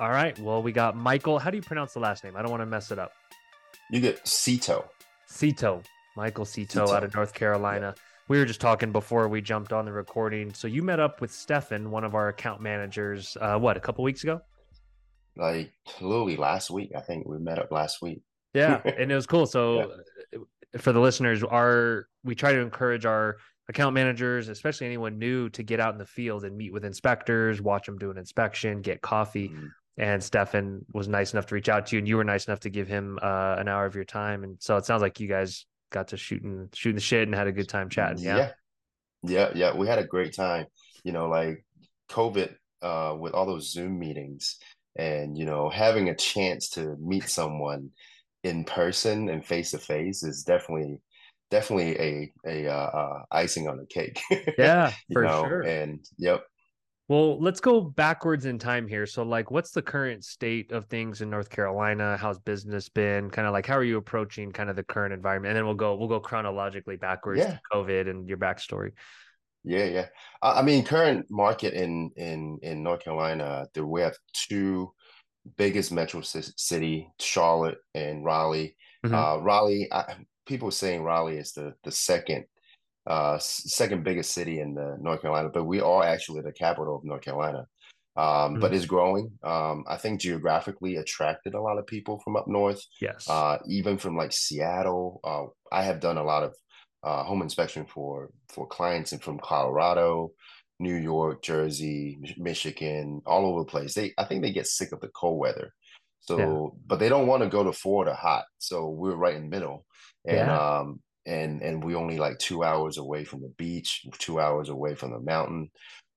All right. Well, we got Michael. How do you pronounce the last name? I don't want to mess it up. You get Szeto. Szeto. Michael Szeto, Szeto. out of North Carolina. Yeah. We were just talking before we jumped on the recording. So you met up with Stefan, one of our account managers, uh, what, a couple weeks ago? Like literally last week. I think we met up last week. Yeah. and it was cool. So yeah. Uh, for the listeners, our we try to encourage our account managers, especially anyone new, to get out in the field and meet with inspectors, watch them do an inspection, get coffee. Mm-hmm. And Stefan was nice enough to reach out to you, and you were nice enough to give him uh, an hour of your time. And so it sounds like you guys got to shooting shooting the shit and had a good time chatting. Yeah. Yeah. Yeah. yeah. We had a great time. You know, like COVID uh, with all those Zoom meetings and, you know, having a chance to meet someone in person and face to face is definitely definitely a a uh, uh, icing on the cake. Yeah, for know? sure. And yep, well, let's go backwards in time here. So, like, what's the current state of things in North Carolina? How's business been? Kind of like, how are you approaching kind of the current environment? And then we'll go we'll go chronologically backwards yeah. to COVID and your backstory. Yeah, yeah. I mean, current market in in in North Carolina, we have two biggest metro city, Charlotte and Raleigh. Mm-hmm. Uh, Raleigh, I, people saying Raleigh is the the second uh, second biggest city in the North Carolina, but we are actually the capital of North Carolina. Um, mm-hmm. But it's growing. Um, I think geographically attracted a lot of people from up north. Yes. Uh, even from like Seattle. Uh, I have done a lot of uh, home inspection for for clients and from Colorado, New York, Jersey, Michigan, all over the place. They I think they get sick of the cold weather. So, yeah. but they don't want to go to Florida hot. So we're right in the middle. And yeah. um, and and we only like two hours away from the beach, two hours away from the mountain.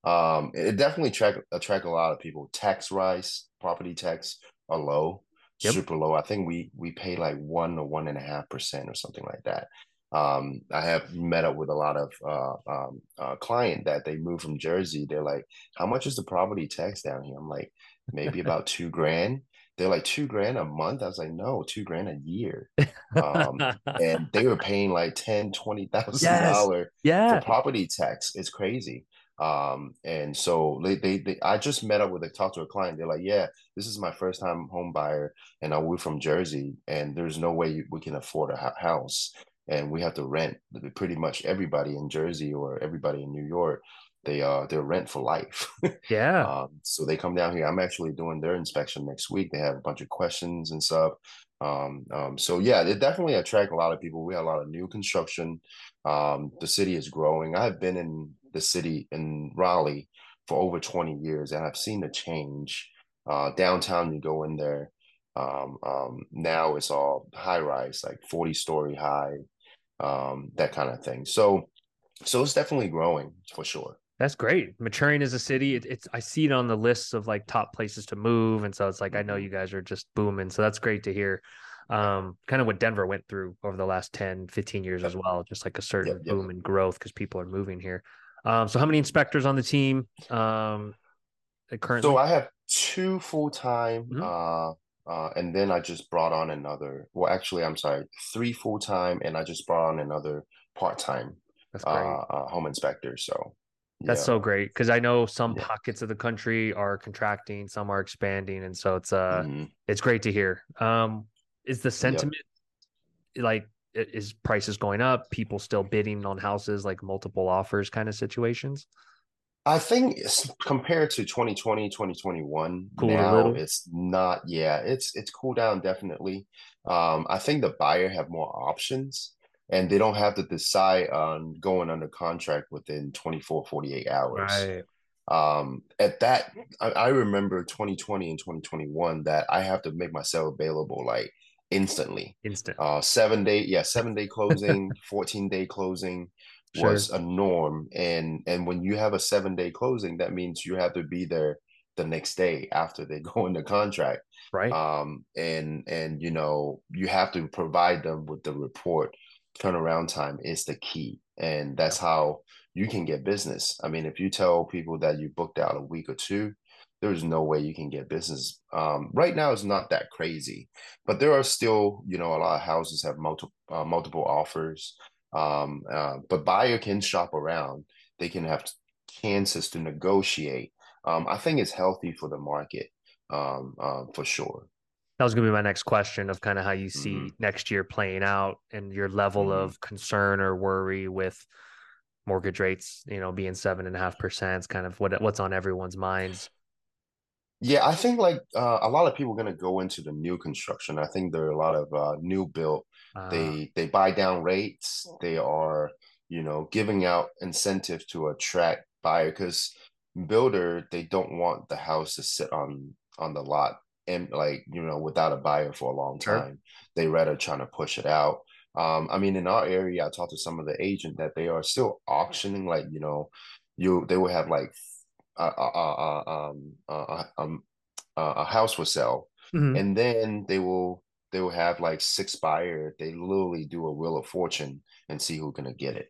Um, it definitely attract attract a lot of people. Tax rise, property tax are low, yep. super low. I think we we pay like one or one and a half percent or something like that. Um, I have met up with a lot of uh, um, uh, client that they moved from Jersey. They're like, "How much is the property tax down here?" I'm like, "Maybe about two grand." They're like two grand a month. I was like, no, two grand a year. Um, and they were paying like ten, twenty thousand yes. dollar yeah. for property tax. It's crazy. Um, and so they, they, they, I just met up with a talk to a client. They're like, yeah, this is my first time home buyer, and i we're from Jersey, and there's no way we can afford a house, and we have to rent. Pretty much everybody in Jersey or everybody in New York they uh they're rent for life. yeah. Um, so they come down here. I'm actually doing their inspection next week. They have a bunch of questions and stuff. Um, um, so yeah, it definitely attract a lot of people. We have a lot of new construction. Um, the city is growing. I've been in the city in Raleigh for over 20 years, and I've seen the change. Uh, downtown, you go in there. Um, um, now it's all high rise, like 40 story high, um, that kind of thing. So, so it's definitely growing for sure. That's great. Maturing as a city, it, it's I see it on the lists of like top places to move, and so it's like I know mm-hmm. you guys are just booming. So that's great to hear. Um, kind of what Denver went through over the last 10, 15 years as well, just like a certain yep, boom and growth because people are moving here. Um, so how many inspectors on the team? Um, currently, so I have two full time, mm-hmm. uh, uh, and then I just brought on another. Well, actually, I'm sorry, three full time, and I just brought on another part time uh, uh, home inspector. So that's yeah. so great because I know some yeah. pockets of the country are contracting, some are expanding, and so it's uh mm-hmm. it's great to hear. Um, is the sentiment yep. like is prices going up? People still bidding on houses, like multiple offers, kind of situations. I think compared to 2020, 2021, cool now it's not. Yeah, it's it's cooled down definitely. Um, I think the buyer have more options and they don't have to decide on going under contract within 24 48 hours. Right. Um at that I, I, remember 2020 and 2021 that i have to make myself available like instantly. Instant. Uh seven day yeah seven day closing 14 day closing sure. was a norm. And and when you have a seven day closing that means you have to be there the next day after they go into contract. Right. Um and and you know you have to provide them with the report turnaround time is the key. And that's how you can get business. I mean, if you tell people that you booked out a week or two, there's no way you can get business. Um, right now, it's not that crazy, but there are still, you know, a lot of houses have multiple uh, multiple offers. Um, uh, but buyer can shop around. They can have chances to negotiate. Um, I think it's healthy for the market um, um, for sure. That was going to be my next question of kind of how you see Mhm. next year playing out and your level Mhm. of concern or worry with mortgage rates, you know, being seven and a half percent. It's kind of what what's on everyone's minds. Yeah, I think like uh, a lot of people are going to go into the new construction. I think there are a lot of uh, new build. Uh, They they buy down rates. They are, you know, giving out incentive to attract buyer because builder they don't want the house to sit on on the lot and like you know without a buyer for a long Sure. time. They rather trying to push it out. Um, I mean, in our area, I talked to some of the agent that they are still auctioning. Like you know, you they will have like uh, uh, uh, um, uh, um, uh, a house for sale, mhm. and then they will they will have like six buyer. They literally do a wheel of fortune and see who's gonna get it.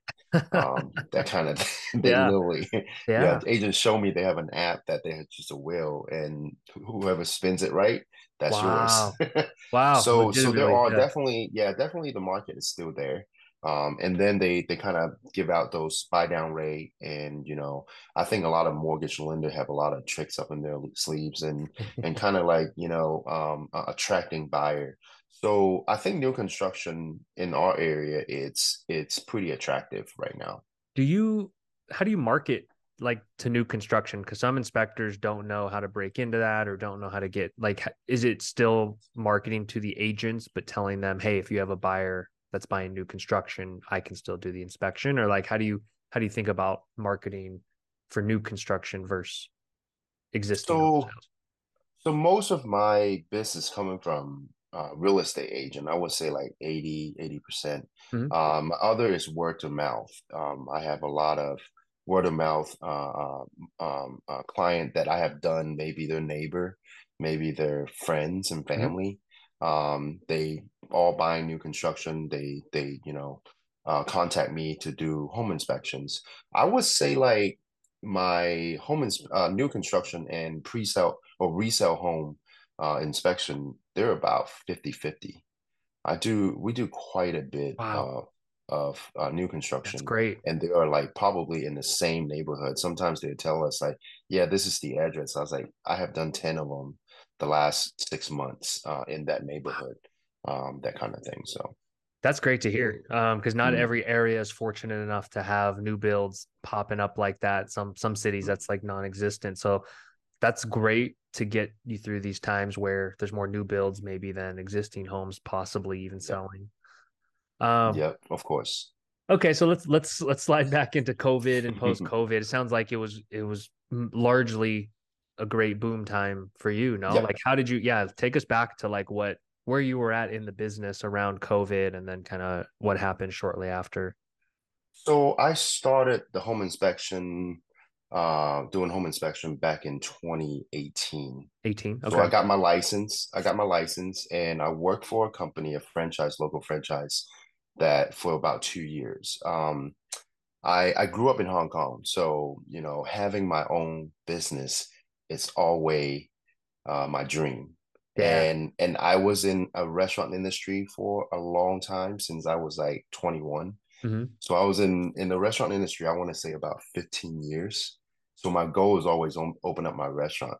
Um, that kind of they Yeah. literally yeah. yeah. Agents show me they have an app that they have just a wheel, and whoever spins it right, that's Wow. yours. Wow. So so there are yeah. definitely yeah definitely the market is still there. Um, and then they they kind of give out those buy down rate and you know I think a lot of mortgage lender have a lot of tricks up in their sleeves and and kind of like you know um, uh, attracting buyer. So I think new construction in our area it's it's pretty attractive right now. do you how do you market like to new construction? Because some inspectors don't know how to break into that or don't know how to get like is it still marketing to the agents but telling them hey if you have a buyer that's buying new construction i can still do the inspection? Or like how do you how do you think about marketing for new construction versus existing So So most of my business coming from uh, real estate agent, I would say like 80, 80%. Mhm. Um, other is word to mouth. Um, I have a lot of word of mouth uh, um, um, uh, client that I have done, maybe their neighbor, maybe their friends and Mhm. family. Um, they all buying new construction. They, they, you know, uh, contact me to do home inspections. I would say like my home ins uh, new construction and pre-sale or resale home uh, inspection, they're about 50-50. I do we do quite a bit wow uh, of uh, new that's construction, great and they are like probably in the same neighborhood. Sometimes they tell us like, "Yeah, this is the address." I was like, "I have done ten of them the last six months uh, in that neighborhood," um, that kind of thing. So, That's great to hear. Um, because not mm, every area is fortunate enough to have new builds popping up like that. Some some cities mm, that's like non-existent. So that's great to get you through these times where there's more new builds maybe than existing homes possibly even yep, selling. Um, yep, of course. okay, so let's let's let's slide back into COVID and post-COVID. It sounds like it was it was largely a great boom time for you, no? Yep. Like how did you yeah, take us back to like what where you were at in the business around COVID and then kind of what happened shortly after. So I started the home inspection, uh, doing home inspection back in 2018. 18. So I got my license. I got my license, and I worked for a company, a franchise, local franchise, that for about two years. Um, I I grew up in Hong Kong, so you know, having my own business is always uh, my dream. Yeah. And and I was in a restaurant industry for a long time since I was like 21. hmm So I was in in the restaurant industry, I want to say about 15 years. So my goal is always on open up my restaurant.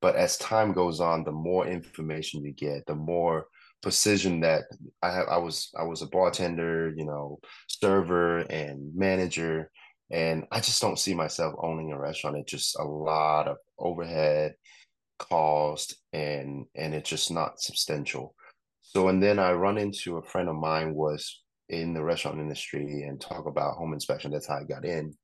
But as time goes on, the more information you get, the more precision that I have. I was I was a bartender, you know, server and manager, and I just don't see myself owning a restaurant. It's just a lot of overhead cost and and it's just not substantial. So and then I run into a friend of mine was in the restaurant industry and talk about home inspection. That's how I got in.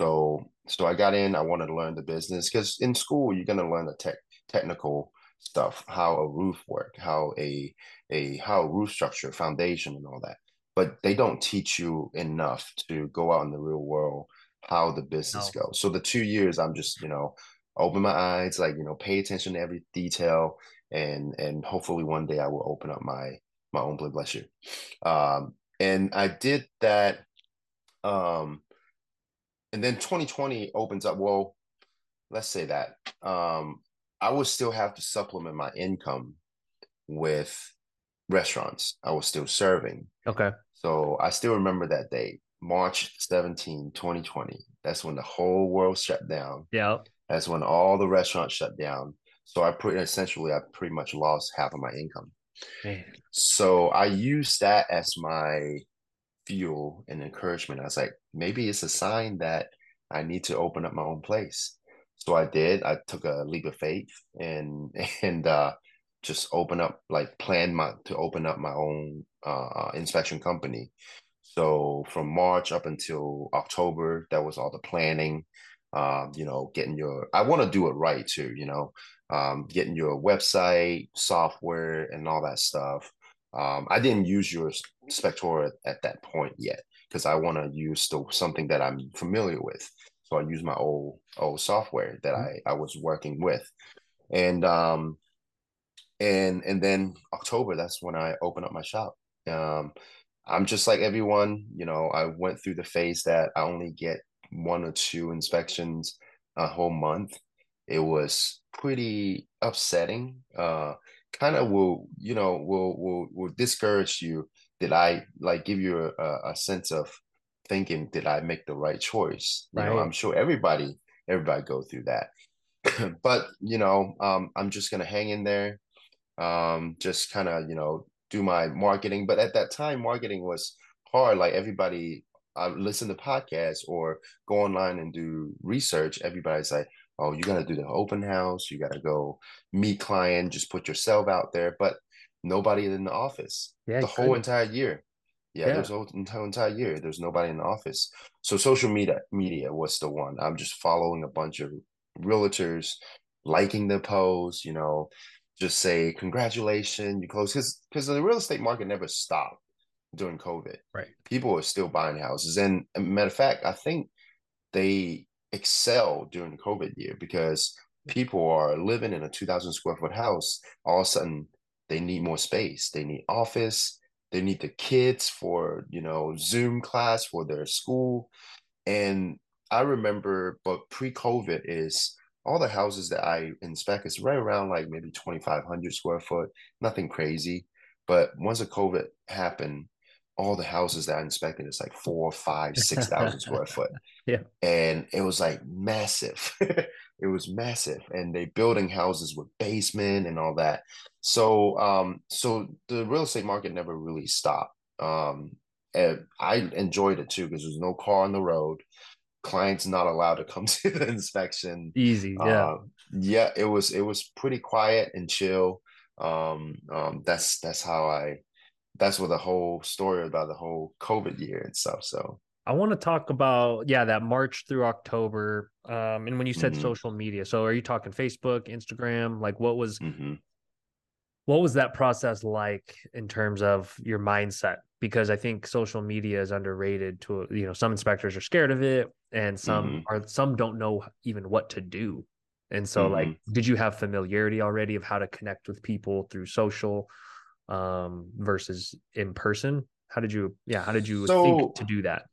So so I got in. I wanted to learn the business because in school you're gonna learn the tech technical stuff, how a roof work, how a a how roof structure, foundation, and all that. But they don't teach you enough to go out in the real world how the business No. goes. So the two years I'm just you know open my eyes, like you know pay attention to every detail, and and hopefully one day I will open up my my own blue bless you. Um, and I did that. Um, and then 2020 opens up. Well, let's say that um, I would still have to supplement my income with restaurants. I was still serving. Okay. So I still remember that day, March 17, 2020. That's when the whole world shut down. Yeah. That's when all the restaurants shut down. So I pretty essentially I pretty much lost half of my income. Man. So I used that as my fuel and encouragement. I was like, maybe it's a sign that I need to open up my own place. So I did. I took a leap of faith and and uh, just open up like planned my to open up my own uh, inspection company. So from March up until October, that was all the planning. Um, you know, getting your I want to do it right too. You know, um, getting your website, software, and all that stuff. Um, I didn't use your Spectora at that point yet because I want to use the, something that I'm familiar with. So I use my old old software that mm-hmm. I I was working with, and um, and and then October that's when I open up my shop. Um, I'm just like everyone, you know. I went through the phase that I only get one or two inspections a whole month. It was pretty upsetting. Uh, kind of will you know will will will discourage you. Did I like give you a, a sense of thinking? Did I make the right choice? You know, I'm sure everybody everybody go through that. but you know, um, I'm just gonna hang in there um, just kind of you know do my marketing. But at that time, marketing was hard. Like everybody, I listen to podcasts or go online and do research. Everybody's like, "Oh, you got to do the open house. You got to go meet client. Just put yourself out there." But nobody in the office yeah, the whole entire year. Yeah, yeah. there's whole entire, entire year. There's nobody in the office. So social media media was the one. I'm just following a bunch of realtors, liking the posts, you know, just say congratulations, you close because because the real estate market never stopped during COVID. Right. People are still buying houses. And matter of fact, I think they excel during the COVID year because people are living in a 2000 square foot house. All of a sudden, they need more space. They need office. They need the kids for, you know, Zoom class for their school. And I remember, but pre COVID is all the houses that I inspect is right around like maybe 2,500 square foot, nothing crazy. But once the COVID happened, all the houses that I inspected is like four, five, six thousand square foot. Yeah. And it was like massive. it was massive. And they building houses with basement and all that. So um, so the real estate market never really stopped. Um, and I enjoyed it too because there's no car on the road clients not allowed to come to the inspection. Easy, yeah, uh, yeah. It was it was pretty quiet and chill. Um, um, that's that's how I. That's what the whole story about the whole COVID year and stuff. So I want to talk about yeah that March through October. Um, and when you said mm-hmm. social media, so are you talking Facebook, Instagram? Like what was mm-hmm. what was that process like in terms of your mindset? Because I think social media is underrated. To you know, some inspectors are scared of it and some mm-hmm. are some don't know even what to do and so mm-hmm. like did you have familiarity already of how to connect with people through social um versus in person how did you yeah how did you so, think to do that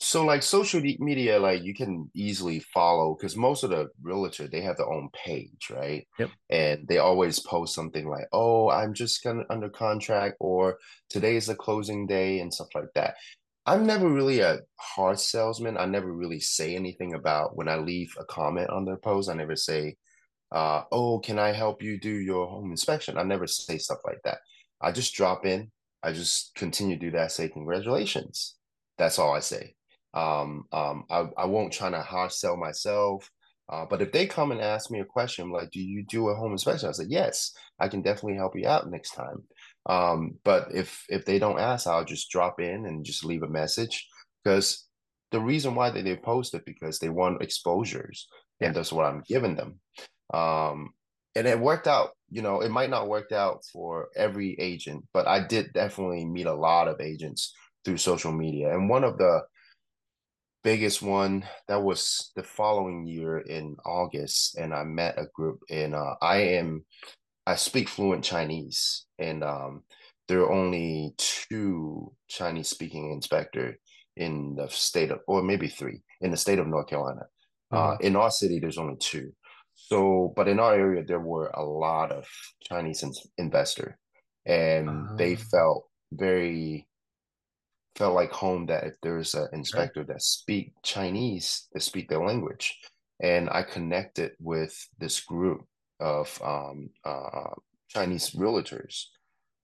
so like social media like you can easily follow because most of the realtor they have their own page right yep and they always post something like oh i'm just gonna under contract or today is the closing day and stuff like that I'm never really a hard salesman. I never really say anything about when I leave a comment on their post. I never say, uh, "Oh, can I help you do your home inspection?" I never say stuff like that. I just drop in. I just continue to do that. Say congratulations. That's all I say. Um, um, I, I won't try to hard sell myself. Uh, but if they come and ask me a question like, "Do you do a home inspection?" I say, "Yes, I can definitely help you out next time." Um, but if if they don't ask, I'll just drop in and just leave a message because the reason why they, they post it because they want exposures, yeah. and that's what I'm giving them. Um, and it worked out. You know, it might not work out for every agent, but I did definitely meet a lot of agents through social media. And one of the biggest one that was the following year in August, and I met a group and Uh, I am I speak fluent Chinese, and um, there are only two Chinese speaking inspector in the state of, or maybe three in the state of North Carolina. Uh, mm-hmm. Uh, in our city, there's only two. So, but in our area, there were a lot of Chinese in- investor, and uh-huh. they felt very felt like home that if there's an inspector that speak Chinese, that speak their language, and I connected with this group of um, uh, Chinese realtors.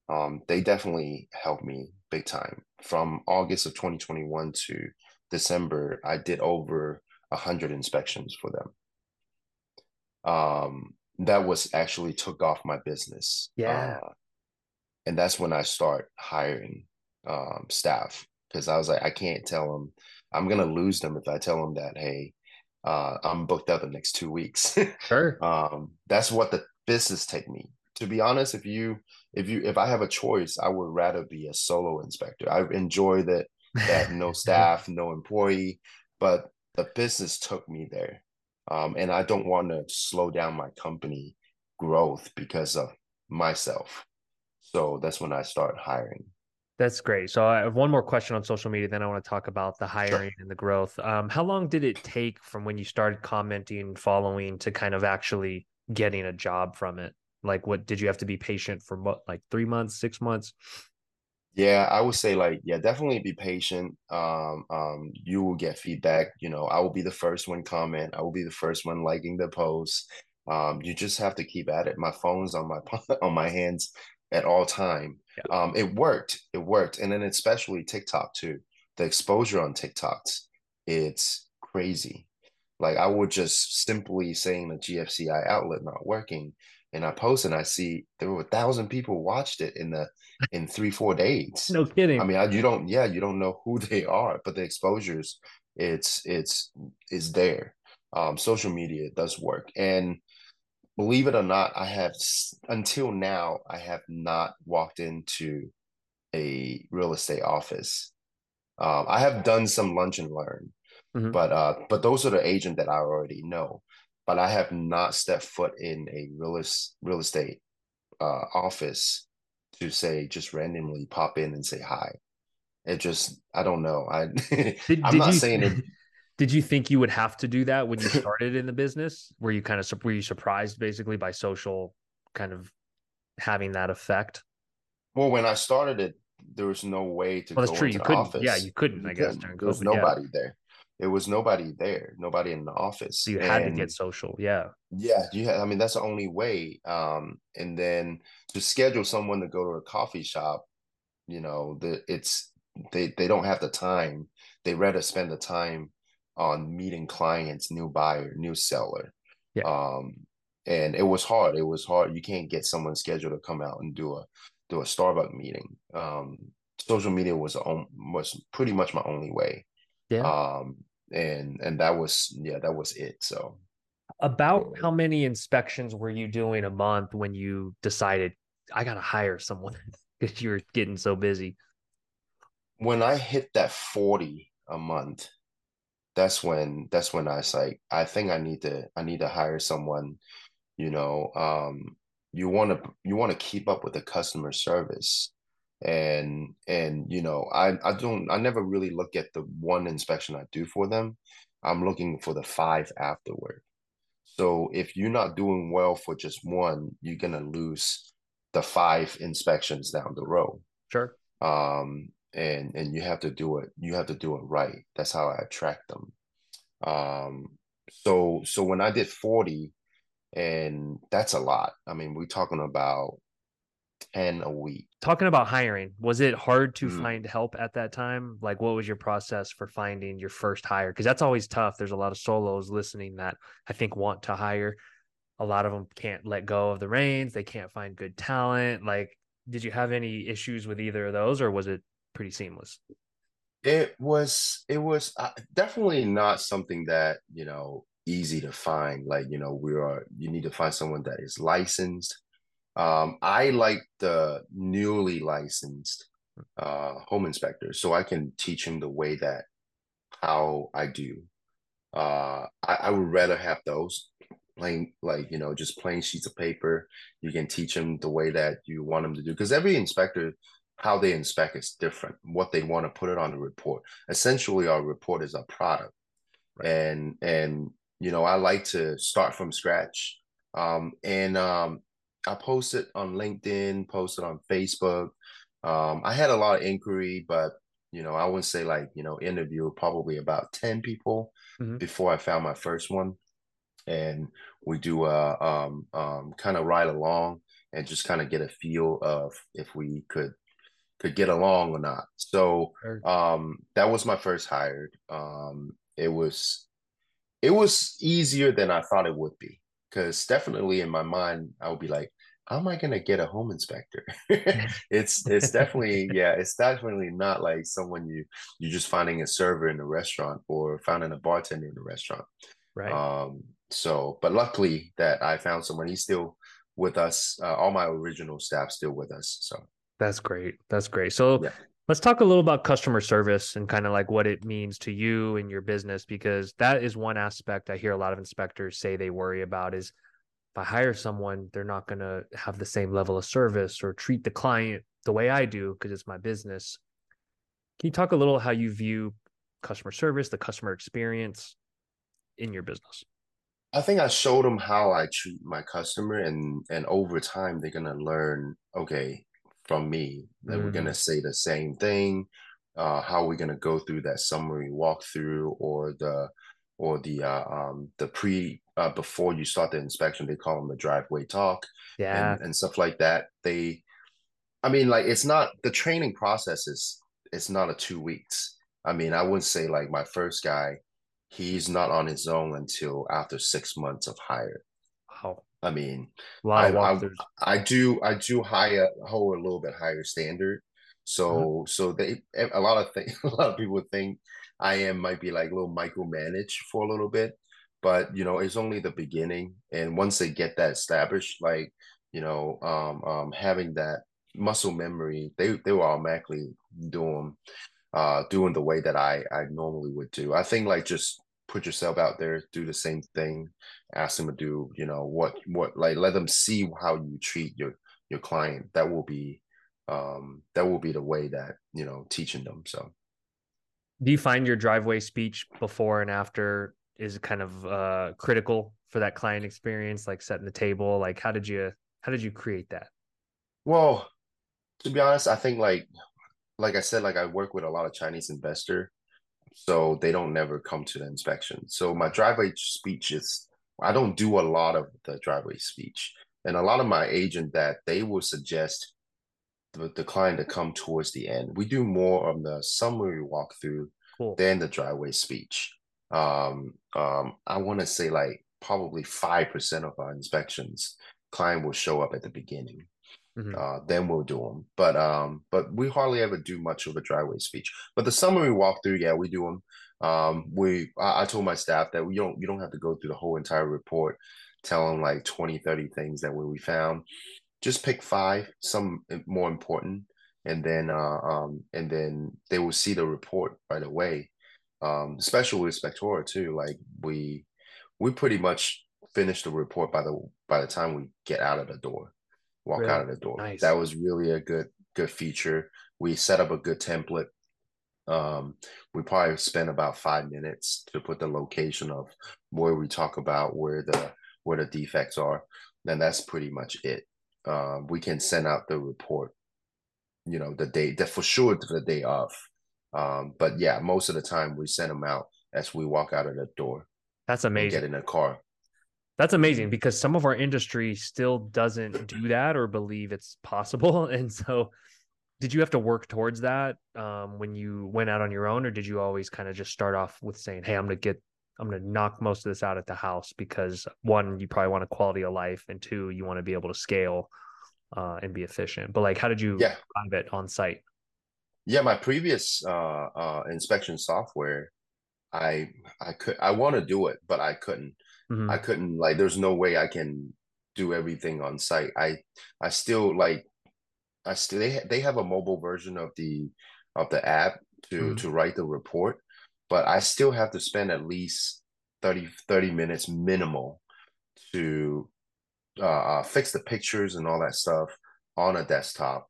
Um, they definitely helped me big time. From August of 2021 to December, I did over a hundred inspections for them. Um, that was actually took off my business. Yeah. Uh, and that's when I start hiring um, staff because I was like, I can't tell them I'm gonna lose them if I tell them that, hey, uh, I'm booked out the next two weeks. sure. Um, that's what the business take me. To be honest, if you if you if I have a choice, I would rather be a solo inspector. I enjoy that that no staff, no employee, but the business took me there. Um, and I don't want to slow down my company growth because of myself. So that's when I start hiring. That's great. So I have one more question on social media. Then I want to talk about the hiring sure. and the growth. Um, how long did it take from when you started commenting, following, to kind of actually getting a job from it? Like, what did you have to be patient for? What, like three months, six months? Yeah, I would say like yeah, definitely be patient. Um, um, you will get feedback. You know, I will be the first one comment. I will be the first one liking the post. Um, you just have to keep at it. My phone's on my on my hands at all time. Yeah. Um, it worked. It worked. And then especially TikTok too. The exposure on TikToks, it's crazy. Like I would just simply saying the GFCI outlet not working, and I post and I see there were a thousand people watched it in the in three four days. no kidding. I mean, I, you don't. Yeah, you don't know who they are, but the exposures, it's it's is there. Um, social media does work, and believe it or not, I have until now I have not walked into a real estate office. Um, I have done some lunch and learn, mm-hmm. but uh, but those are the agent that I already know. But I have not stepped foot in a real, real estate uh, office to say just randomly pop in and say hi. It just I don't know. I did, I'm did not you, saying it. Did you think you would have to do that when you started in the business? Were you kind of were you surprised basically by social kind of having that effect? Well, when I started it, there was no way to well, go true. you the couldn't, office. Yeah, you couldn't. You I guess there was nobody yeah. there. It was nobody there. Nobody in the office. So you had and to get social. Yeah. Yeah, you had. I mean, that's the only way. Um, and then to schedule someone to go to a coffee shop, you know, the it's they they don't have the time. They rather spend the time on meeting clients, new buyer, new seller. Yeah. Um, and it was hard. It was hard. You can't get someone scheduled to come out and do a do a Starbucks meeting. Um, social media was a, was pretty much my only way. Yeah. Um, and and that was yeah, that was it. So about how many inspections were you doing a month when you decided I gotta hire someone because you were getting so busy? When I hit that 40 a month, that's when that's when I was like, I think I need to I need to hire someone, you know. Um, you want to you want to keep up with the customer service. And and you know i i don't i never really look at the one inspection i do for them. I'm looking for the five afterward. So if you're not doing well for just one you're gonna lose the five inspections down the road. Sure. Um and and you have to do it you have to do it right. That's how i attract them. Um so so when i did 40 and that's a lot. I mean we're talking about 10 a week. Talking about hiring was it hard to mm find help at that time? Like what was your process for finding your first hire? Because that's always tough. There's a lot of solos listening that i think want to hire. A lot of them can't let go of the reins. They can't find good talent. Like did you have any issues with either of those or was it pretty seamless? It was it was uh, definitely not something that you know easy to find. Like you know we are you need to find someone that is licensed. Um, I like the newly licensed uh, home inspector, so I can teach him the way that how I do. Uh, I, I would rather have those plain like you know just plain sheets of paper you can teach them the way that you want them to do because every inspector how they inspect is different, what they want to put it on the report. Essentially, our report is a product. Right. And and you know, I like to start from scratch. Um, and um, I posted on LinkedIn, posted on Facebook. Um, I had a lot of inquiry, but you know, I wouldn't say like, you know, interview probably about 10 people mm-hmm. before I found my first one. and we do a um, um, kind of ride along and just kind of get a feel of if we could could get along or not. So um, that was my first hire. Um, it was it was easier than I thought it would be because definitely in my mind I would be like, how am I gonna get a home inspector? it's it's definitely yeah, it's definitely not like someone you you're just finding a server in a restaurant or finding a bartender in a restaurant. Right. Um. So, but luckily that I found someone. He's still with us. Uh, all my original staff still with us. So that's great. That's great. So yeah. let's talk a little about customer service and kind of like what it means to you and your business because that is one aspect I hear a lot of inspectors say they worry about is if I hire someone, they're not going to have the same level of service or treat the client the way I do because it's my business. Can you talk a little how you view customer service, the customer experience in your business? I think I showed them how I treat my customer, and and over time they're gonna learn. Okay, from me that mm. we're gonna say the same thing. Uh, how we're gonna go through that summary walkthrough or the or the uh, um the pre uh, before you start the inspection they call them the driveway talk yeah and, and stuff like that they i mean like it's not the training process is it's not a two weeks i mean i wouldn't say like my first guy he's not on his own until after six months of hire i mean I, I, I, do i do higher hold a little bit higher standard so mm-hmm. so they a lot of things a lot of people think I am might be like a little micromanage for a little bit, but you know, it's only the beginning. And once they get that established, like, you know, um, um having that muscle memory, they they will automatically doing uh doing the way that I I normally would do. I think like just put yourself out there, do the same thing, ask them to do, you know, what what like let them see how you treat your your client. That will be um that will be the way that, you know, teaching them. So do you find your driveway speech before and after is kind of uh, critical for that client experience like setting the table like how did you how did you create that well to be honest i think like like i said like i work with a lot of chinese investor so they don't never come to the inspection so my driveway speech is i don't do a lot of the driveway speech and a lot of my agent that they will suggest the, the client to come towards the end. We do more of the summary walkthrough cool. than the driveway speech. Um, um, I want to say like probably five percent of our inspections, client will show up at the beginning. Mm-hmm. Uh, then we'll do them. But um, but we hardly ever do much of a driveway speech. But the summary walkthrough, yeah, we do them. Um, we I, I, told my staff that we don't you don't have to go through the whole entire report, tell them like 20, 30 things that we found just pick five, some more important, and then uh, um, and then they will see the report right away. Um, especially with Spectora too, like we we pretty much finish the report by the by the time we get out of the door, walk really? out of the door. Nice. That was really a good good feature. We set up a good template. Um, we probably spent about five minutes to put the location of where we talk about where the where the defects are. Then that's pretty much it um, we can send out the report, you know, the day that for sure the day of. Um, but yeah, most of the time we send them out as we walk out of the door. That's amazing. Get in a car. That's amazing because some of our industry still doesn't do that or believe it's possible. And so, did you have to work towards that um, when you went out on your own, or did you always kind of just start off with saying, "Hey, I'm going to get I'm going to knock most of this out at the house because one, you probably want a quality of life, and two, you want to be able to scale uh, and be efficient. But like, how did you yeah. drive it on site? Yeah, my previous uh, uh, inspection software, I I could I want to do it, but I couldn't. Mm-hmm. I couldn't like. There's no way I can do everything on site. I I still like. I still they they have a mobile version of the of the app to mm-hmm. to write the report but I still have to spend at least 30, 30 minutes minimal to uh, uh, fix the pictures and all that stuff on a desktop.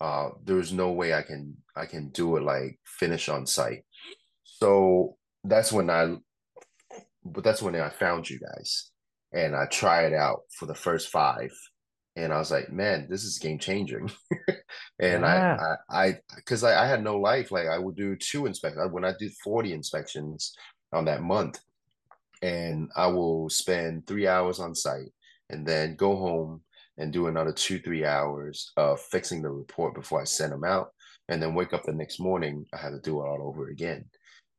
Uh, there's no way I can I can do it like finish on site. So that's when I, but that's when I found you guys, and I tried it out for the first five, and I was like, man, this is game changing. and yeah. I, I, because I, I, I, had no life. Like I would do two inspections when I did forty inspections on that month. and I will spend three hours on site and then go home and do another two, three hours of fixing the report before I send them out. And then wake up the next morning, I had to do it all over again.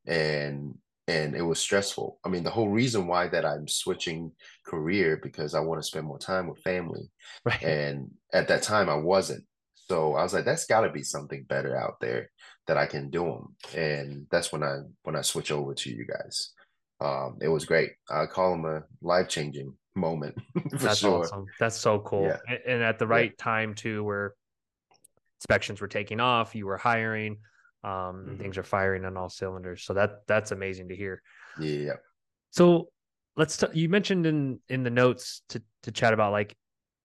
And and it was stressful. I mean, the whole reason why that I'm switching career because I want to spend more time with family. Right. And at that time I wasn't. So I was like, that's got to be something better out there that I can do them. And that's when I when I switch over to you guys. Um, it was great. I call them a life changing moment. That's sure. awesome. That's so cool. Yeah. And at the right yeah. time too, where inspections were taking off, you were hiring, um, mm-hmm. things are firing on all cylinders. So that that's amazing to hear. Yeah. So let's. T- you mentioned in in the notes to to chat about like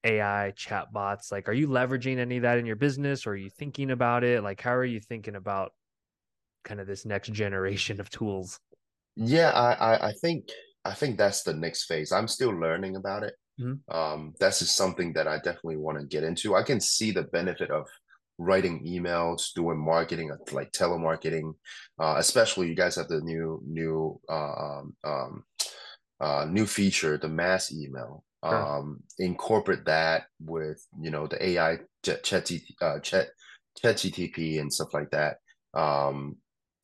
AI chatbots. Like, are you leveraging any of that in your business, or are you thinking about it? Like, how are you thinking about kind of this next generation of tools? Yeah, I I, I think I think that's the next phase. I'm still learning about it. Mm-hmm. Um, that's just something that I definitely want to get into. I can see the benefit of writing emails, doing marketing, uh, like telemarketing. Uh, especially you guys have the new new uh, um, um, uh, new feature, the mass email. Sure. Um, incorporate that with you know the AI chat chat uh, chat chat GTP and stuff like that. Um,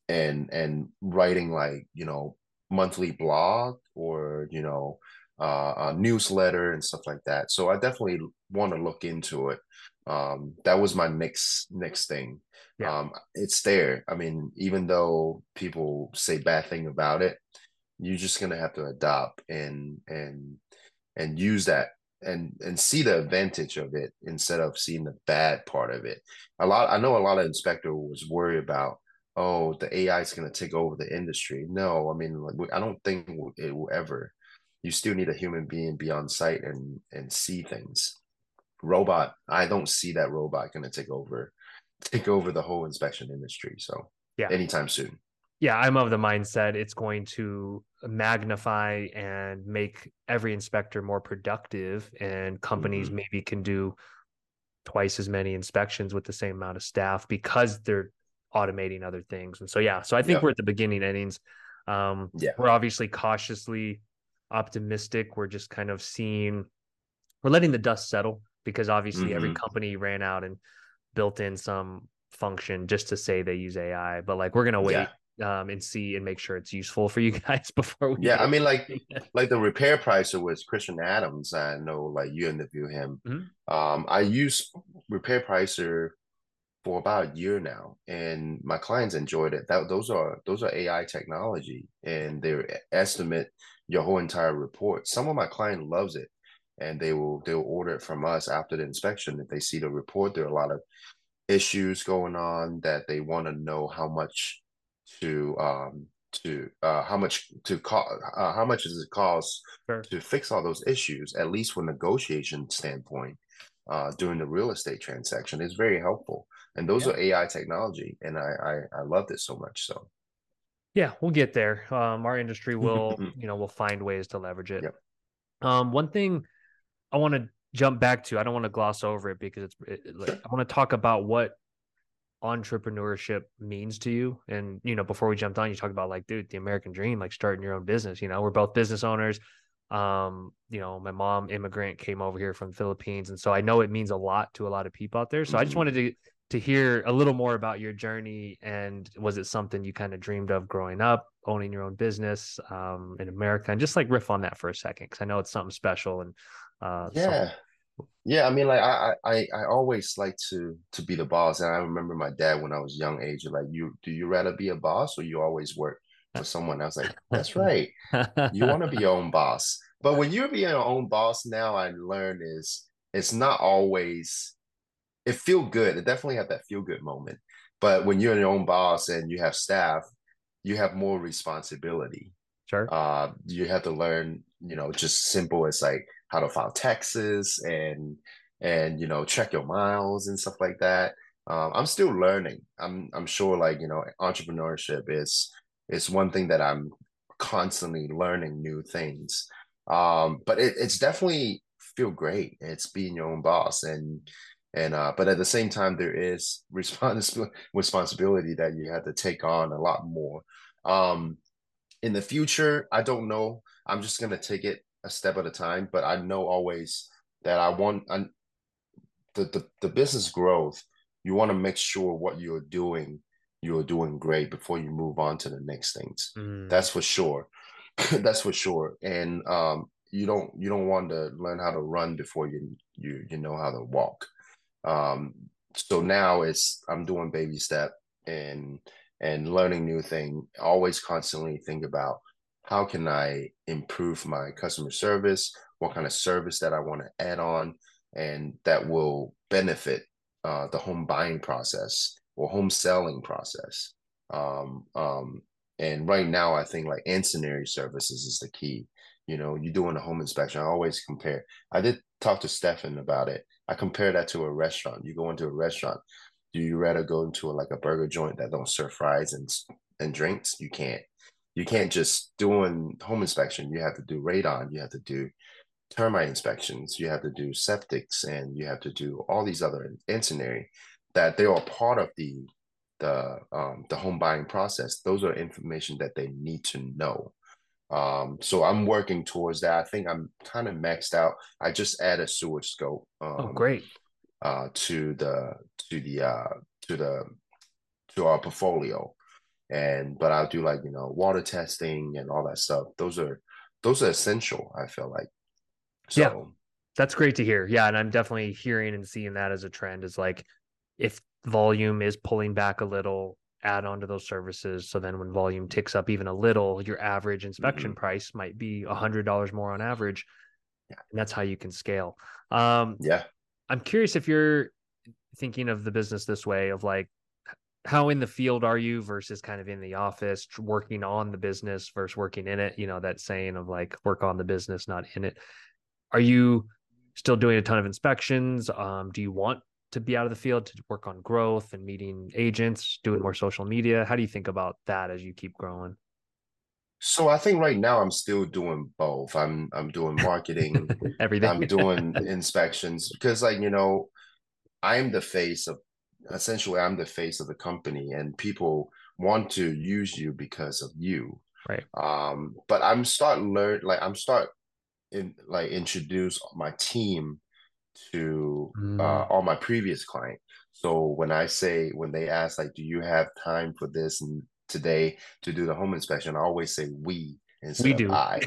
and and writing like you know monthly blog or you know uh, a newsletter and stuff like that. So I definitely want to look into it. Um, that was my next next thing. Yeah. Um, it's there. I mean, even though people say bad thing about it, you're just gonna have to adopt and and and use that and and see the advantage of it instead of seeing the bad part of it. A lot I know a lot of inspector was worried about oh, the AI is going to take over the industry. No, I mean, like, I don't think it will ever. You still need a human being be on site and and see things. Robot, I don't see that robot going to take over take over the whole inspection industry. So yeah, anytime soon. Yeah, I'm of the mindset it's going to magnify and make every inspector more productive, and companies mm-hmm. maybe can do twice as many inspections with the same amount of staff because they're automating other things. And so, yeah, so I think we're at the beginning innings. Um, yeah, we're obviously cautiously optimistic. We're just kind of seeing, we're letting the dust settle because obviously mm-hmm. every company ran out and built in some function just to say they use AI. But like, we're gonna wait. Yeah. Um, and see and make sure it's useful for you guys before we. Yeah, I mean, like, like the repair pricer was Christian Adams. I know, like, you interview him. Mm-hmm. Um, I use repair pricer for about a year now, and my clients enjoyed it. That those are those are AI technology, and they estimate your whole entire report. Some of my client loves it, and they will they'll order it from us after the inspection. If they see the report, there are a lot of issues going on that they want to know how much to um to uh how much to cost uh, how much does it cost sure. to fix all those issues at least from negotiation standpoint uh during the real estate transaction is very helpful and those yeah. are AI technology, and I, I I love this so much. So yeah, we'll get there. Um, our industry will you know will find ways to leverage it. Yep. Um, one thing I want to jump back to, I don't want to gloss over it because it's it, like, I want to talk about what entrepreneurship means to you. And you know, before we jumped on, you talked about like, dude, the American dream, like starting your own business. You know, we're both business owners. Um, you know, my mom immigrant came over here from the Philippines, and so I know it means a lot to a lot of people out there. So. I just mm-hmm. wanted to to hear a little more about your journey and was it something you kind of dreamed of growing up owning your own business um, in america and just like riff on that for a second because i know it's something special and uh, yeah something... yeah i mean like I, I i always like to to be the boss and i remember my dad when i was young age like you do you rather be a boss or you always work for someone i was like that's right you want to be your own boss but when you're being your own boss now i learned is it's not always it feel good. It definitely have that feel good moment. But when you're your own boss and you have staff, you have more responsibility. Sure. Uh, you have to learn, you know, just simple as like how to file taxes and and you know check your miles and stuff like that. Um, I'm still learning. I'm I'm sure like you know entrepreneurship is is one thing that I'm constantly learning new things. Um, but it, it's definitely feel great. It's being your own boss and and uh, but at the same time there is responsibility responsibility that you have to take on a lot more um in the future i don't know I'm just gonna take it a step at a time. But I know always that I want I, the, the the business growth. You want to make sure what you're doing, you're doing great before you move on to the next things. Mm. That's for sure. That's for sure. And um, you don't you don't want to learn how to run before you you you know how to walk. Um, so now it's I'm doing baby step and and learning new thing. Always constantly think about how can I improve my customer service, what kind of service that I want to add on, and that will benefit uh, the home buying process or home selling process. Um, um, and right now, I think like ancillary services is the key. You know, you're doing a home inspection. I always compare. I did talk to Stefan about it. I compare that to a restaurant. You go into a restaurant. Do you rather go into a, like a burger joint that don't serve fries and and drinks? You can't. You can't just doing home inspection. You have to do radon. You have to do termite inspections, you have to do septics, and you have to do all these other ancillary that they are part of the the um, the home buying process. Those are information that they need to know. Um, so I'm working towards that. I think I'm kind of maxed out. I just added sewage scope. Oh, um, oh, great! Uh, to the to the uh, to the to our portfolio, and but I'll do like you know water testing and all that stuff. Those are those are essential. I feel like so, yeah, that's great to hear. Yeah, and I'm definitely hearing and seeing that as a trend. Is like if volume is pulling back a little, add on to those services. So then when volume ticks up even a little, your average inspection mm-hmm. price might be a hundred dollars more on average. Yeah. And that's how you can scale. Um, yeah. I'm curious if you're thinking of the business this way of like how in the field are you versus kind of in the office working on the business versus working in it you know that saying of like work on the business not in it are you still doing a ton of inspections? Um, do you want to be out of the field to work on growth and meeting agents, doing more social media? How do you think about that as you keep growing? So I think right now I'm still doing both. I'm I'm doing marketing, everything. I'm doing inspections because like you know, I'm the face of essentially I'm the face of the company and people want to use you because of you. Right. Um, but I'm starting learn like I'm start in like introduce my team to uh, mm. uh, all my previous client. So when I say when they ask like, do you have time for this and today to do the home inspection, I always say we instead we do. I.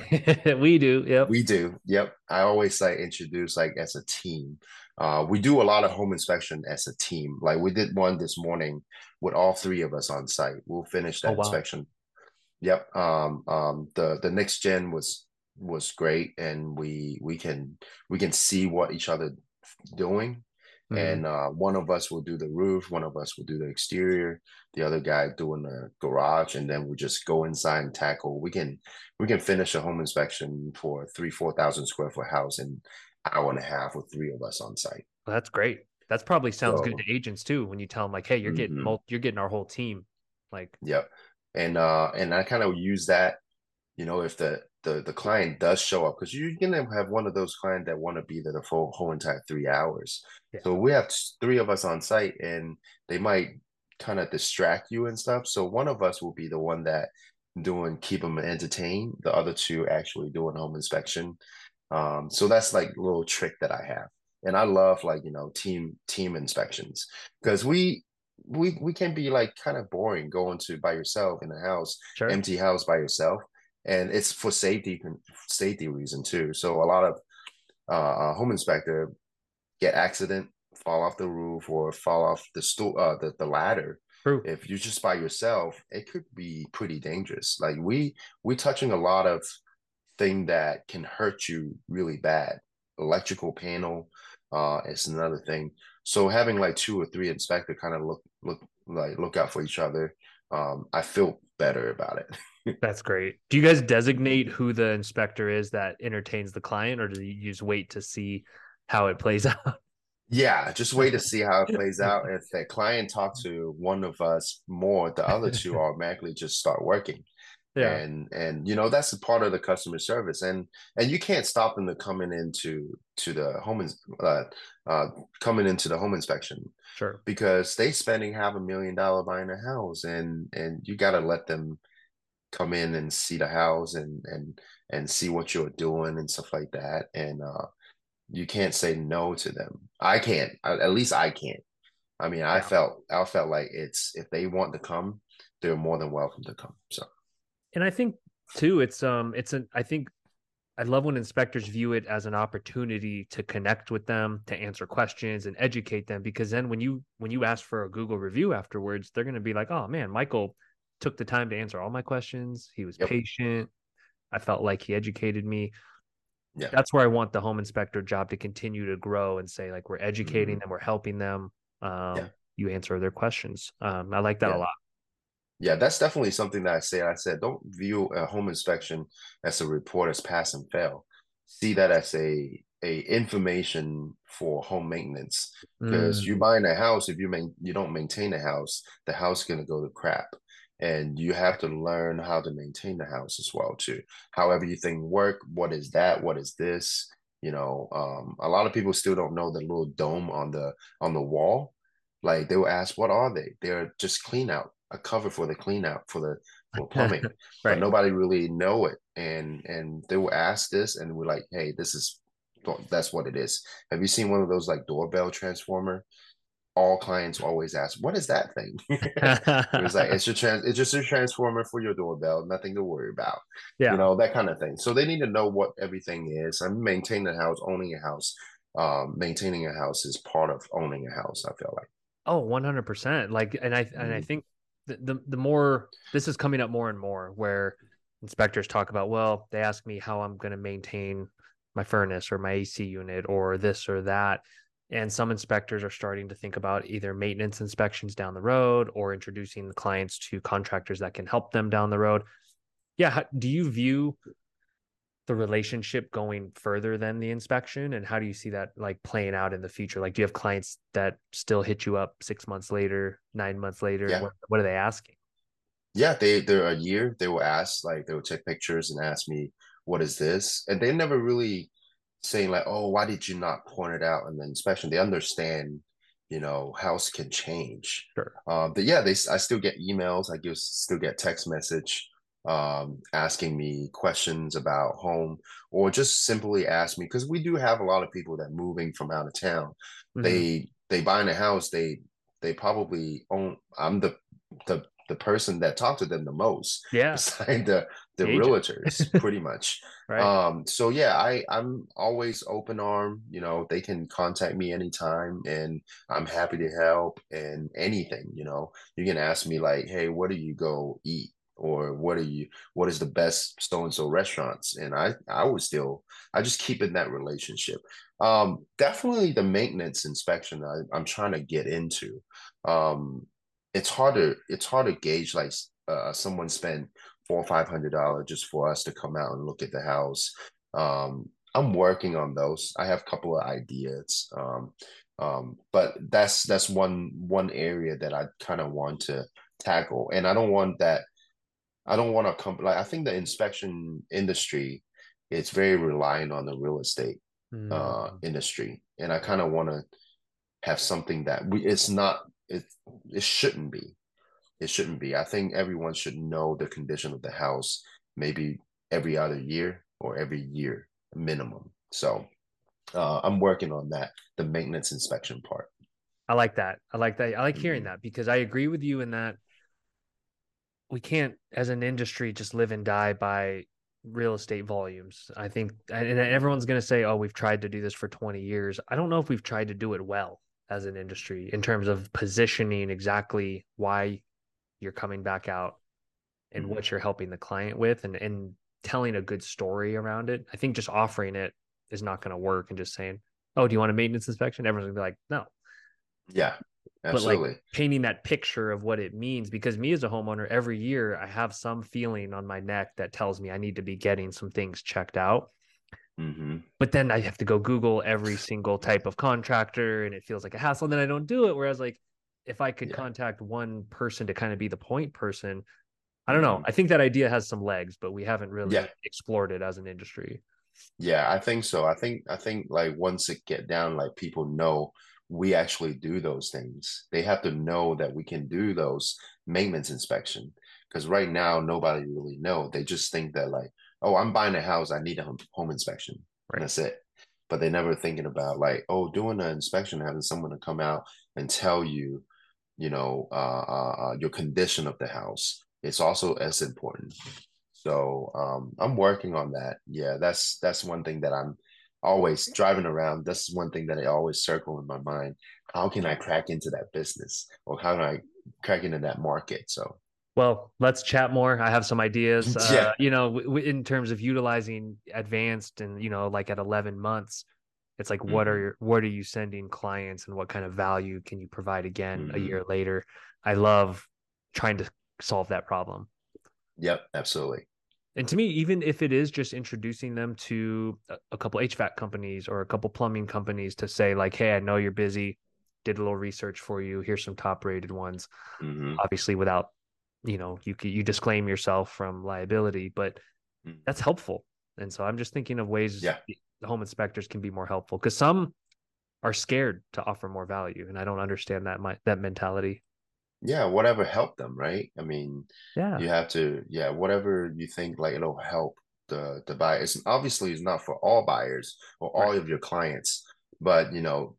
we do. Yep. We do. Yep. I always like introduce like as a team. Uh, we do a lot of home inspection as a team. Like we did one this morning with all three of us on site. We'll finish that oh, wow. inspection. Yep. Um, um, the the next gen was was great and we we can we can see what each other doing mm-hmm. and uh, one of us will do the roof one of us will do the exterior the other guy doing the garage and then we just go inside and tackle we can we can finish a home inspection for three four thousand square foot house in hour and a half with three of us on site well, that's great that's probably sounds so, good to agents too when you tell them like hey you're getting mm-hmm. you're getting our whole team like yep and uh and i kind of use that you know if the the the client does show up because you're gonna have one of those clients that want to be there the full whole entire three hours. Yeah. So we have three of us on site, and they might kind of distract you and stuff. So one of us will be the one that doing keep them entertained. The other two actually doing home inspection. Um, so that's like a little trick that I have, and I love like you know team team inspections because we we we can be like kind of boring going to by yourself in a house, sure. empty house by yourself and it's for safety safety reason too. So a lot of uh, home inspector get accident, fall off the roof, or fall off the stool, uh, the the ladder. True. If you're just by yourself, it could be pretty dangerous. Like we we touching a lot of thing that can hurt you really bad. Electrical panel uh, is another thing. So having like two or three inspector kind of look look like look out for each other. Um, I feel better about it. That's great. Do you guys designate who the inspector is that entertains the client, or do you just wait to see how it plays out? Yeah, just wait to see how it plays out. If the client talks to one of us more, the other two automatically just start working. Yeah. And and you know that's a part of the customer service, and and you can't stop them to coming into to the home uh, uh coming into the home inspection, sure, because they spending half a million dollar buying a house, and and you got to let them come in and see the house and and and see what you're doing and stuff like that. And uh, you can't say no to them. I can't. At least I can't. I mean, I felt I felt like it's if they want to come, they're more than welcome to come. So, and I think too, it's um, it's an I think I love when inspectors view it as an opportunity to connect with them, to answer questions and educate them. Because then when you when you ask for a Google review afterwards, they're going to be like, "Oh man, Michael took the time to answer all my questions. He was yep. patient. I felt like he educated me." Yeah. That's where I want the home inspector job to continue to grow and say like we're educating mm-hmm. them, we're helping them. Um, yeah. You answer their questions. Um, I like that yeah. a lot yeah, that's definitely something that I say. I said, don't view a home inspection as a report as pass and fail. See that as a a information for home maintenance. Because mm. you buying a house if you main, you don't maintain a house the house is going to go to crap. And you have to learn how to maintain the house as well too. How everything work what is that? What is this? You know um, a lot of people still don't know the little dome on the on the wall. Like they will ask what are they? They're just clean out a cover for the clean out for the for plumbing, right. but nobody really know it. And and they will ask this, and we're like, hey, this is that's what it is. Have you seen one of those like doorbell transformer? All clients always ask, "What is that thing?" it's like it's your trans, it's just a transformer for your doorbell, nothing to worry about. Yeah, you know that kind of thing. So they need to know what everything is. I'm maintaining a house, owning a house. Um, maintaining a house is part of owning a house. I feel like. Oh, 100%. Like, and I, and I mm-hmm. think the, the, the more this is coming up more and more where inspectors talk about, well, they ask me how I'm going to maintain my furnace or my AC unit or this or that. And some inspectors are starting to think about either maintenance inspections down the road or introducing the clients to contractors that can help them down the road. Yeah. Do you view the relationship going further than the inspection and how do you see that like playing out in the future? Like do you have clients that still hit you up six months later nine months later? Yeah. what, what, are they asking? Yeah they they're a year they will ask like they will take pictures and ask me what is this? And they never really saying like oh why did you not point it out in the inspection? They understand you know house can change. Sure. Um but yeah they i still get emails i give still get text message um, asking me questions about home or just simply ask me because we do have a lot of people that moving from out of town mm-hmm. they they buying a house they they probably own i'm the the the person that talked to them the most yeah beside the the Agent. realtors pretty much right. um so yeah i i'm always open arm you know they can contact me anytime and i'm happy to help and anything you know you can ask me like hey where do you go eat or what are you what is the best so and so restaurants? And i i would still i just keep in that relationship. Um definitely the maintenance inspection I, i'm trying to get into um it's hard to it's hard to gauge like uh someone spend four or five hundred dollars just for us to come out and look at the house. Um i'm working on those. I have a couple of ideas um um but that's that's one one area that i kind of want to tackle. And i don't want that I don't want to come like I think the inspection industry it's very reliant on the real estate mm. uh, industry, and I kind of want to have something that we it's not it it shouldn't be it shouldn't be. I think everyone should know the condition of the house maybe every other year or every year minimum. So uh, I'm working on that the maintenance inspection part. I like that. I like that. I like hearing mm-hmm. that because I agree with you in that we can't as an industry just live and die by real estate volumes. I think and everyone's going to say oh we've tried to do this for 20 years. I don't know if we've tried to do it well as an industry in terms of positioning exactly why you're coming back out and mm-hmm. what you're helping the client with and and telling a good story around it. I think just offering it is not going to work and just saying, "Oh, do you want a maintenance inspection?" Everyone's going to be like, "No." Yeah. Absolutely. But like painting that picture of what it means, because me as a homeowner, every year I have some feeling on my neck that tells me I need to be getting some things checked out. Mm-hmm. But then I have to go Google every single type of contractor, and it feels like a hassle. And then I don't do it. Whereas, like, if I could yeah. contact one person to kind of be the point person, I don't know. Mm-hmm. I think that idea has some legs, but we haven't really yeah. explored it as an industry. Yeah, I think so. I think I think like once it get down, like people know we actually do those things. They have to know that we can do those maintenance inspection because right now nobody really know. They just think that like, oh, I'm buying a house, I need a home inspection. Right. that's it. But they're never thinking about like, oh, doing an inspection, having someone to come out and tell you, you know, uh, uh, uh your condition of the house. It's also as important. So um, I'm working on that. Yeah, that's that's one thing that I'm always driving around. This is one thing that I always circle in my mind. How can I crack into that business, or how can I crack into that market? So well, let's chat more. I have some ideas. Uh, yeah. You know, w- w- in terms of utilizing advanced and you know, like at 11 months, it's like mm-hmm. what are your, what are you sending clients and what kind of value can you provide again mm-hmm. a year later? I love trying to solve that problem. Yep, absolutely. And to me, even if it is just introducing them to a, couple HVAC companies or a couple plumbing companies to say like, "Hey, I know you're busy. Did a little research for you. Here's some top rated ones." Mm-hmm. Obviously, without you know you you disclaim yourself from liability but mm. that's helpful and so i'm just thinking of ways yeah. the home inspectors can be more helpful because some are scared to offer more value and i don't understand that my that mentality yeah whatever help them right i mean yeah you have to yeah whatever you think like it'll help the the buyers obviously it's not for all buyers or all right. of your clients but you know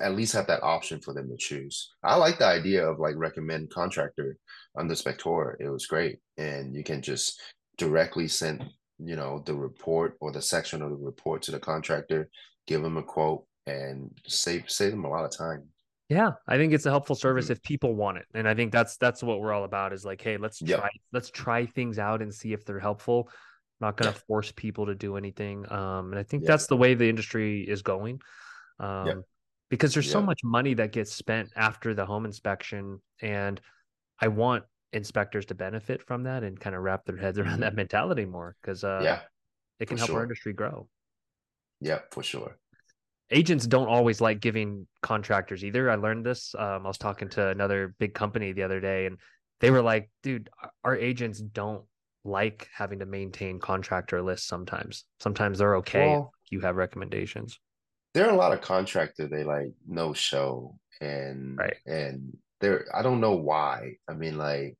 at least have that option for them to choose. I like the idea of like recommend contractor under Spectora. It was great. And you can just directly send, you know, the report or the section of the report to the contractor, give them a quote and save save them a lot of time. Yeah, I think it's a helpful service mm-hmm. if people want it. And I think that's that's what we're all about is like, hey, let's try let's try things out and see if they're helpful. I'm not going to force people to do anything. Um, and I think that's the way the industry is going. Um, because there's so much money that gets spent after the home inspection and i want inspectors to benefit from that and kind of wrap their heads around that mm-hmm. mentality more because uh, yeah it can help sure. our industry grow yeah for sure agents don't always like giving contractors either i learned this um, i was talking to another big company the other day and they were like dude our agents don't like having to maintain contractor lists sometimes sometimes they're okay well, you have recommendations there are a lot of contractors they like no show and right. and there I don't know why. I mean like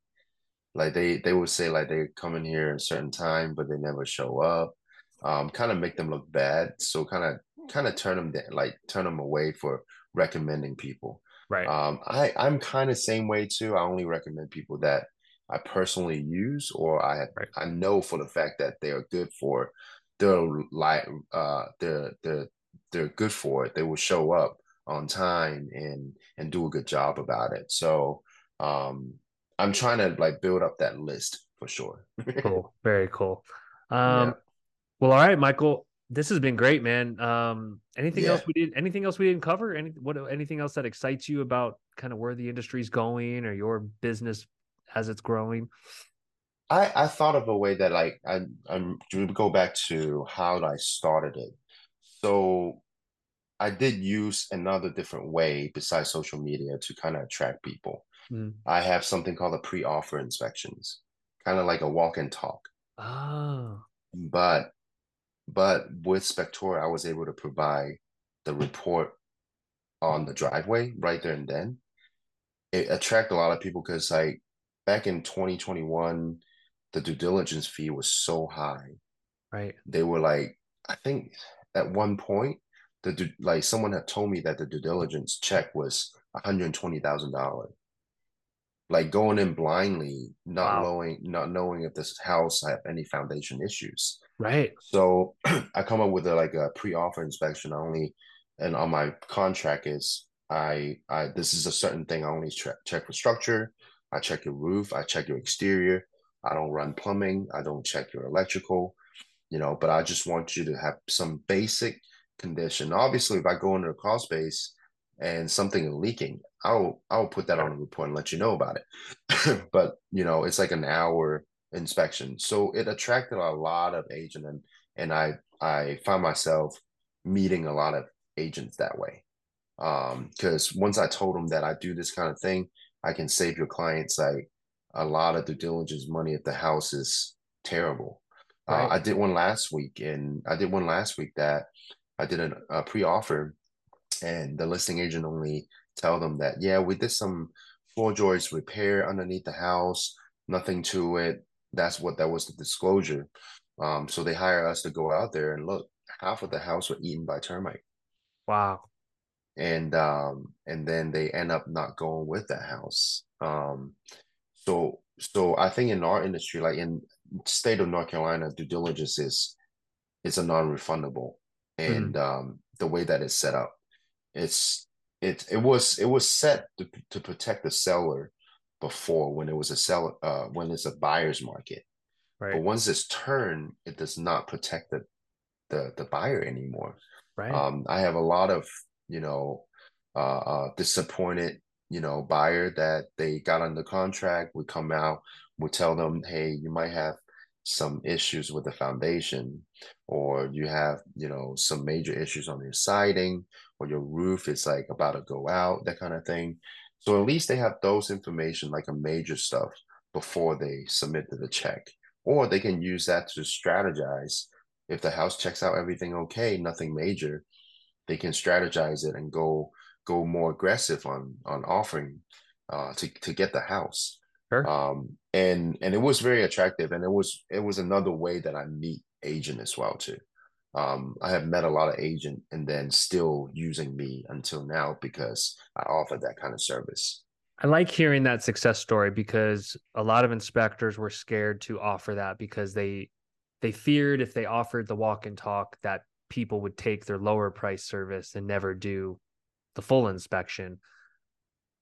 like they they would say like they come in here a certain time but they never show up. Um kind of make them look bad. So kind of kind of turn them down, like turn them away for recommending people. Right. Um I I'm kind of same way too. I only recommend people that I personally use or I right. I know for the fact that they are good for their like uh their their they're good for it. They will show up on time and and do a good job about it. So um I'm trying to like build up that list for sure. cool. Very cool. Um yeah. well all right, Michael. This has been great, man. Um anything yeah. else we did anything else we didn't cover? Any what anything else that excites you about kind of where the industry's going or your business as it's growing? I, I thought of a way that like I I'm to go back to how I started it. So I did use another different way besides social media to kind of attract people. Mm. I have something called a pre-offer inspections, kind of like a walk and talk. Oh. But but with Spectora, I was able to provide the report on the driveway right there and then. It attracted a lot of people because like back in 2021, the due diligence fee was so high. Right. They were like, I think at one point the like someone had told me that the due diligence check was one hundred twenty thousand dollars. Like going in blindly, not wow. knowing not knowing if this house have any foundation issues. Right. So I come up with a like a pre-offer inspection only, and on my contract is I I this is a certain thing I only check check for structure. I check your roof. I check your exterior. I don't run plumbing. I don't check your electrical. You know, but I just want you to have some basic condition. Obviously, if I go into a crawl space and something is leaking, I'll I'll put that on a report and let you know about it. but you know, it's like an hour inspection, so it attracted a lot of agents, and and I I found myself meeting a lot of agents that way. Um, because once I told them that I do this kind of thing, I can save your clients like a lot of due diligence money if the house is terrible. Uh, right. Uh, I did one last week, and I did one last week that I did a, a pre-offer, and the listing agent only tell them that yeah, we did some floor joists repair underneath the house. nothing to it. That's what that was the disclosure. Um, so they hire us to go out there and look. Half of the house were eaten by termite. Wow. And um, and then they end up not going with that house. Um, so so I think in our industry, like in state of North Carolina, due diligence is it's a non-refundable, and mm. um, the way that it's set up, it's it it was it was set to, to protect the seller before when it was a seller uh, when it's a buyer's market. Right. But once it's turned, it does not protect the the, the buyer anymore. Right. Um, I have a lot of you know uh, uh, disappointed you know buyer that they got under contract. We come out, we tell them, hey, you might have some issues with the foundation, or you have you know some major issues on your siding, or your roof is like about to go out, that kind of thing. So at least they have those information, like a major stuff, before they submit to the check, or they can use that to strategize. If the house checks out everything okay, nothing major, they can strategize it and go go more aggressive on on offering uh, to to get the house. Sure. Um, and and it was very attractive, and it was it was another way that I meet agent as well too. Um, I have met a lot of agent and then still using me until now because I offer that kind of service. I like hearing that success story because a lot of inspectors were scared to offer that because they they feared if they offered the walk and talk that people would take their lower price service and never do the full inspection.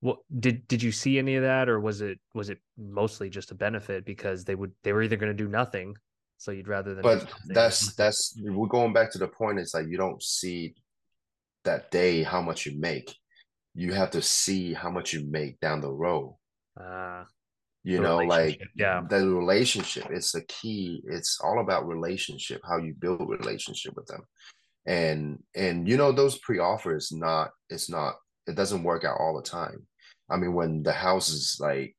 What did did you see any of that, or was it was it mostly just a benefit because they would they were either going to do nothing, so you'd rather than. But that's that's we're going back to the point. It's like you don't see that day how much you make. You have to see how much you make down the road. Uh, you know, like yeah, the relationship. It's the key. It's all about relationship. How you build relationship with them and and you know those pre-offers not it's not it doesn't work out all the time i mean when the house is like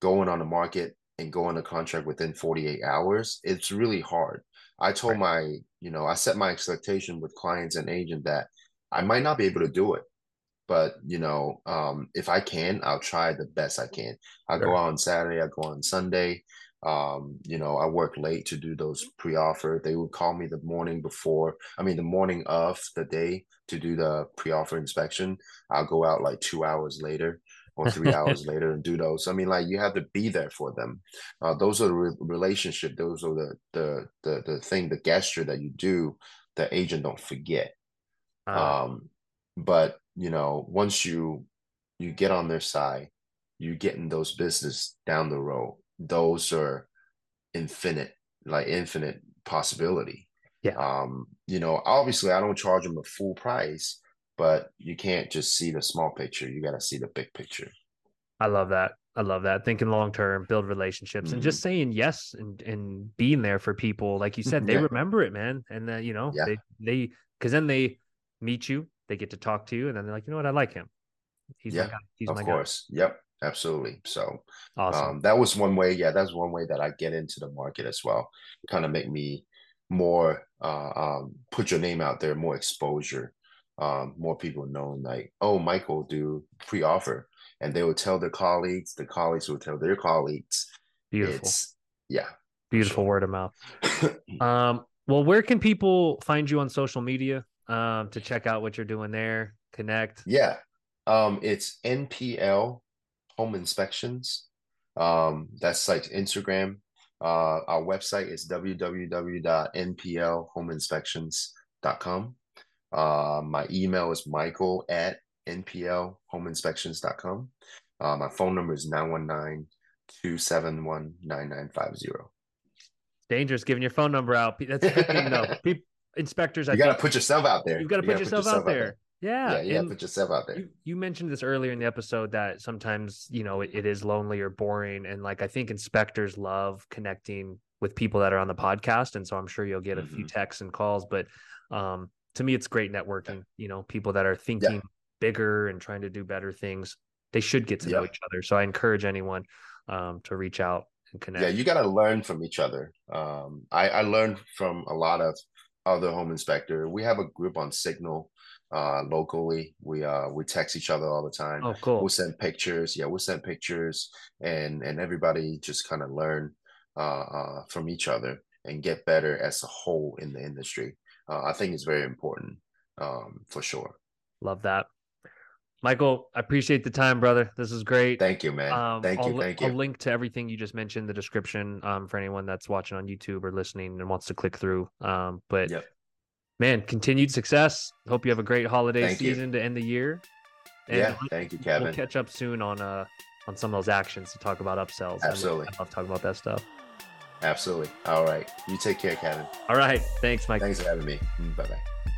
going on the market and go on a contract within 48 hours it's really hard i told right. my you know i set my expectation with clients and agent that i might not be able to do it but you know um, if i can i'll try the best i can i sure. go out on saturday i go on sunday um, you know, I work late to do those pre-offer. They would call me the morning before, I mean, the morning of the day to do the pre-offer inspection. I'll go out like two hours later or three hours later and do those. I mean, like you have to be there for them. Uh, those are the re- relationship. Those are the, the the the thing, the gesture that you do. The agent don't forget. Uh, um, but you know, once you you get on their side, you get in those business down the road those are infinite, like infinite possibility. Yeah. Um, you know, obviously I don't charge them a full price, but you can't just see the small picture. You got to see the big picture. I love that. I love that. Thinking long term, build relationships, mm-hmm. and just mm-hmm. saying yes and and being there for people. Like you said, they yeah. remember it, man. And then you know, yeah. they they because then they meet you, they get to talk to you, and then they're like, you know what, I like him. He's yeah, my guy. He's of my course. Guy. Yep absolutely. So awesome. um, that was one way. Yeah, that's one way that I get into the market as well. Kind of make me more uh, um, put your name out there, more exposure, um, more people knowing like, oh, Michael do pre-offer, and they would tell their colleagues. The colleagues would tell their colleagues. Beautiful. It's, yeah. Beautiful sure. word of mouth. um, well, where can people find you on social media um, to check out what you're doing there? Connect. Yeah. Um, it's NPL home inspections. Um, that's like Instagram. Uh, our website is www.nplhomeinspections.com. Uh, my email is michael at nplhomeinspections.com. Uh, my phone number is 919 271 9950. Dangerous giving your phone number out. That's good to know. People, inspectors, you got to put yourself out there. You've got to put, yourself, put yourself out, out there. there. Yeah, yeah, you put yourself out there. You, you, mentioned this earlier in the episode that sometimes you know it, it is lonely or boring, and like I think inspectors love connecting with people that are on the podcast, and so I'm sure you'll get a mm-hmm. few texts and calls. But um, to me, it's great networking. Yeah. You know, people that are thinking yeah. bigger and trying to do better things, they should get to yeah. know each other. So I encourage anyone um, to reach out and connect. Yeah, you got to learn from each other. Um, I, I learned from a lot of other home inspector. We have a group on Signal uh, locally. We uh, we text each other all the time. Oh, cool. We'll send pictures. Yeah, we'll send pictures, and and everybody just kind of learn uh, uh, from each other and get better as a whole in the industry. Uh, I think it's very important um, for sure. Love that. Michael, I appreciate the time, brother. This is great. Thank you, man. Um, thank I'll, you. Thank you. I'll link to everything you just mentioned in the description um, for anyone that's watching on YouTube or listening and wants to click through. Um, but yep. man, continued success. Hope you have a great holiday thank season you. to end the year. And yeah, thank you, Kevin. We'll catch up soon on uh on some of those actions to talk about upsells. Absolutely. I love talking about that stuff. Absolutely. All right. You take care, Kevin. All right. Thanks, Mike. Thanks for having me. Mm, bye bye.